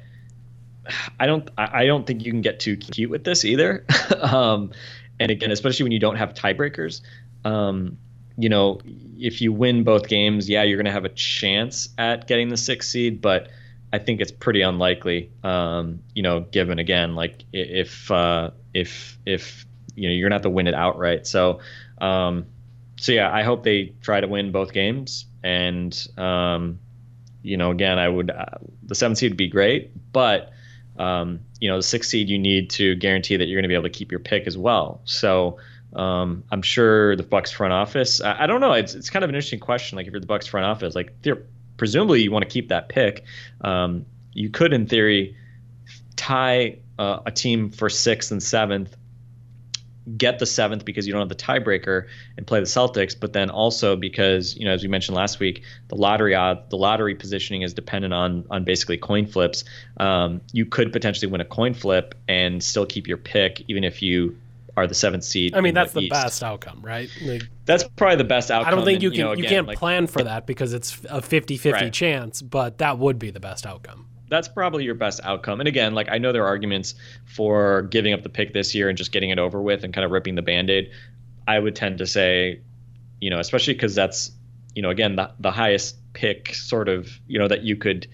I don't I don't think you can get too cute with this either. um, and again, especially when you don't have tiebreakers. Um, you know, if you win both games, yeah, you're going to have a chance at getting the sixth seed, but I think it's pretty unlikely. Um, you know, given again, like if uh, if if you know you're gonna have to win it outright. So, um, so yeah, I hope they try to win both games. And um, you know, again, I would uh, the seventh seed would be great, but um, you know, the sixth seed you need to guarantee that you're going to be able to keep your pick as well. So. Um, I'm sure the Bucks front office. I, I don't know. It's it's kind of an interesting question. Like if you're the Bucks front office, like presumably you want to keep that pick. Um, you could, in theory, tie uh, a team for sixth and seventh, get the seventh because you don't have the tiebreaker, and play the Celtics. But then also because you know, as we mentioned last week, the lottery odd, the lottery positioning is dependent on on basically coin flips. Um, you could potentially win a coin flip and still keep your pick, even if you are the seventh seed. I mean, that's the East. best outcome, right? Like, That's probably the best outcome. I don't think and, you can know, you can't like- plan for that because it's a 50-50 Right. chance, but that would be the best outcome. That's probably your best outcome. And again, like I know there are arguments for giving up the pick this year and just getting it over with and kind of ripping the band-aid. I would tend to say, you know, especially because that's, you know, again the the highest pick sort of, you know, that you could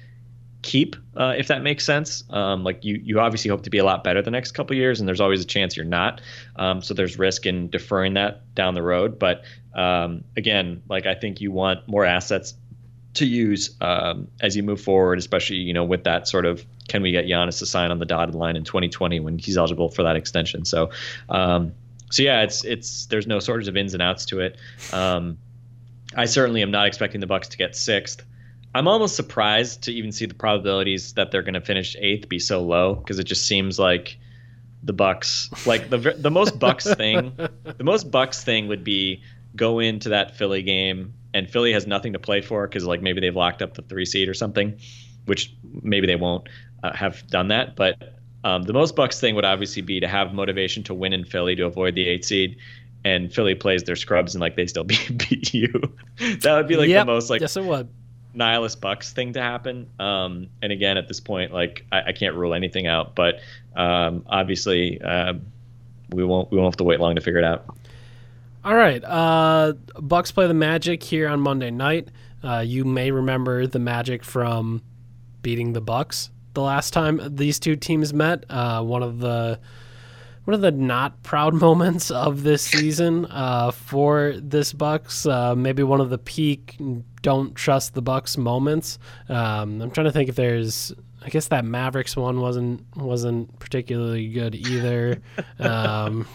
keep, uh, if that makes sense. Um, like you, you obviously hope to be a lot better the next couple years, and there's always a chance you're not. Um, so there's risk in deferring that down the road. But um, again, like I think you want more assets to use um, as you move forward, especially you know with that sort of can we get Giannis to sign on the dotted line in 2020 when he's eligible for that extension? So, um, so yeah, it's it's there's no shortage of ins and outs to it. Um, I certainly am not expecting the Bucks to get sixth. I'm almost surprised to even see the probabilities that they're going to finish eighth be so low because it just seems like the Bucks like the the most Bucks thing the most Bucks thing would be go into that Philly game and Philly has nothing to play for because like maybe they've locked up the three seed or something, which maybe they won't uh, have done that. But um, the most Bucks thing would obviously be to have motivation to win in Philly to avoid the eight seed. And Philly plays their scrubs and like they still beat, beat you. that would be like yep. the most like yes, it would. nihilist Bucks thing to happen. Um, and again, at this point, like I, I can't rule anything out, but um, obviously uh, we won't we won't have to wait long to figure it out. All right. Uh, Bucks play the Magic here on Monday night. Uh, you may remember the Magic from beating the Bucks the last time these two teams met. Uh, one of the one of the not proud moments of this season uh, for this Bucks. Uh, maybe one of the peak don't trust the Bucks moments. Um, I'm trying to think if there's. I guess that Mavericks one wasn't wasn't particularly good either. um,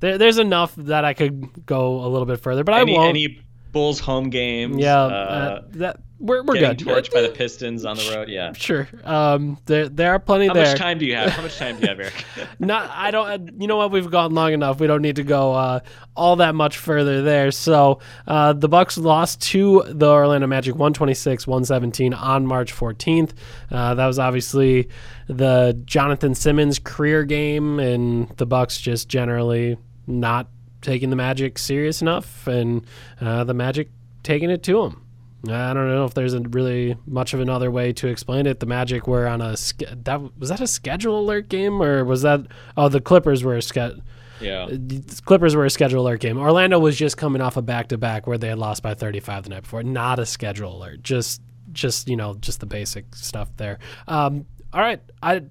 there, there's enough that I could go a little bit further, but any, I won't. any Bulls home games. yeah, uh, uh, that we're we're good. torched by the Pistons on the road. Yeah. Sure. Um, there there are plenty How there. How much time do you have? How much time do you have, Eric? Not, I don't. You know what? We've gone long enough. We don't need to go uh, all that much further there. So uh, the Bucks lost to the Orlando Magic, 126-117 on March 14th. Uh, that was obviously the Jonathan Simmons career game, and the Bucks just generally not taking the Magic serious enough, and uh, the Magic taking it to them. I don't know if there's really much of another way to explain it. The Magic were on a that was that a schedule alert game or was that oh the Clippers were a ske- yeah. the Clippers were a schedule alert game. Orlando was just coming off a back to back where they had lost by 35 the night before. Not a schedule alert. Just just you know just the basic stuff there. Um, all right, I.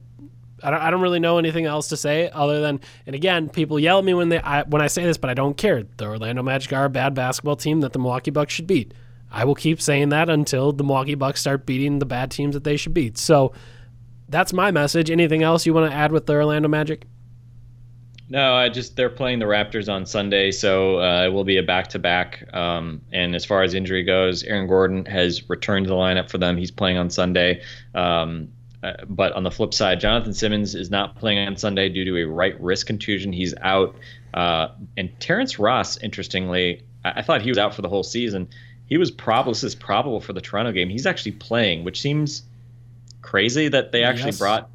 I don't, I don't really know anything else to say other than, and again, people yell at me when they I, when I say this, but I don't care. The Orlando Magic are a bad basketball team that the Milwaukee Bucks should beat. I will keep saying that until the Milwaukee Bucks start beating the bad teams that they should beat. So that's my message. Anything else you want to add with the Orlando Magic? No, I just they're playing the Raptors on Sunday, so uh, it will be a back to back. And as far as injury goes, Aaron Gordon has returned to the lineup for them. He's playing on Sunday. Um, uh, but on the flip side, Jonathan Simmons is not playing on Sunday due to a right wrist contusion. He's out. Uh, and Terrence Ross, interestingly, I-, I thought he was out for the whole season. He was probable. This is probable for the Toronto game. He's actually playing, which seems crazy that they actually Yes. brought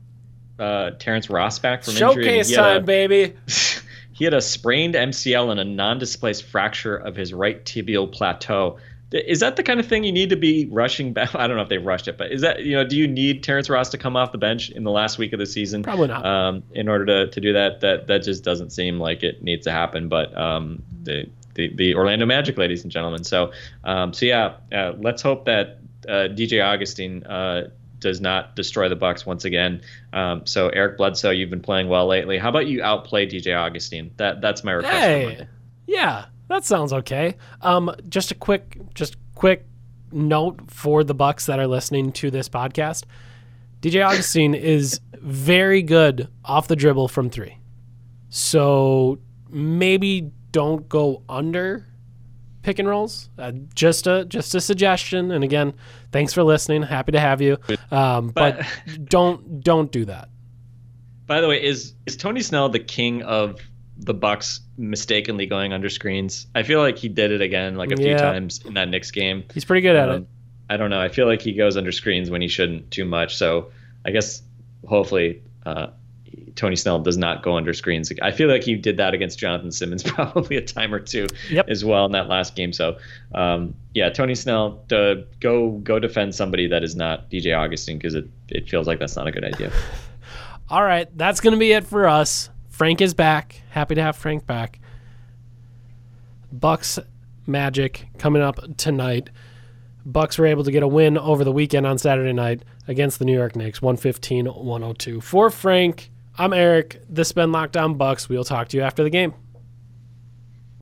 uh, Terrence Ross back from injury. Showcase had a- time, baby. he had a sprained MCL and a non-displaced fracture of his right tibial plateau. Is that the kind of thing you need to be rushing back? I don't know if they rushed it, but is that you know, do you need Terrence Ross to come off the bench in the last week of the season? Probably not. Um, in order to, to do that, that that just doesn't seem like it needs to happen. But um, the, the the Orlando Magic, ladies and gentlemen. So um, so yeah, uh, let's hope that uh, DJ Augustin uh, does not destroy the Bucks once again. Um, so Eric Bledsoe, you've been playing well lately. How about you outplay DJ Augustin? That that's my request. Hey, yeah, that sounds okay. Um, just a quick, just quick note for the Bucks that are listening to this podcast. DJ Augustin is very good off the dribble from three, so maybe don't go under pick and rolls. Uh, just a just a suggestion. And again, thanks for listening. Happy to have you. Um, but But- don't don't do that. By the way, is is Tony Snell the king of the Bucks mistakenly going under screens? I feel like he did it again like a few Yeah. times in that Knicks game. He's pretty good at Um, it. I don't know. I feel like he goes under screens when he shouldn't too much. So I guess hopefully uh, Tony Snell does not go under screens. I feel like he did that against Jonathan Simmons probably a time or two Yep. as well in that last game. So um, yeah, Tony Snell, go go defend somebody that is not DJ Augustin because it, it feels like that's not a good idea. All right, that's going to be it for us. Frank is back. Happy to have Frank back. Bucks Magic coming up tonight. Bucks were able to get a win over the weekend on Saturday night against the New York Knicks, 115-102. For Frank, I'm Eric. This has been Lockdown Bucks. We'll talk to you after the game.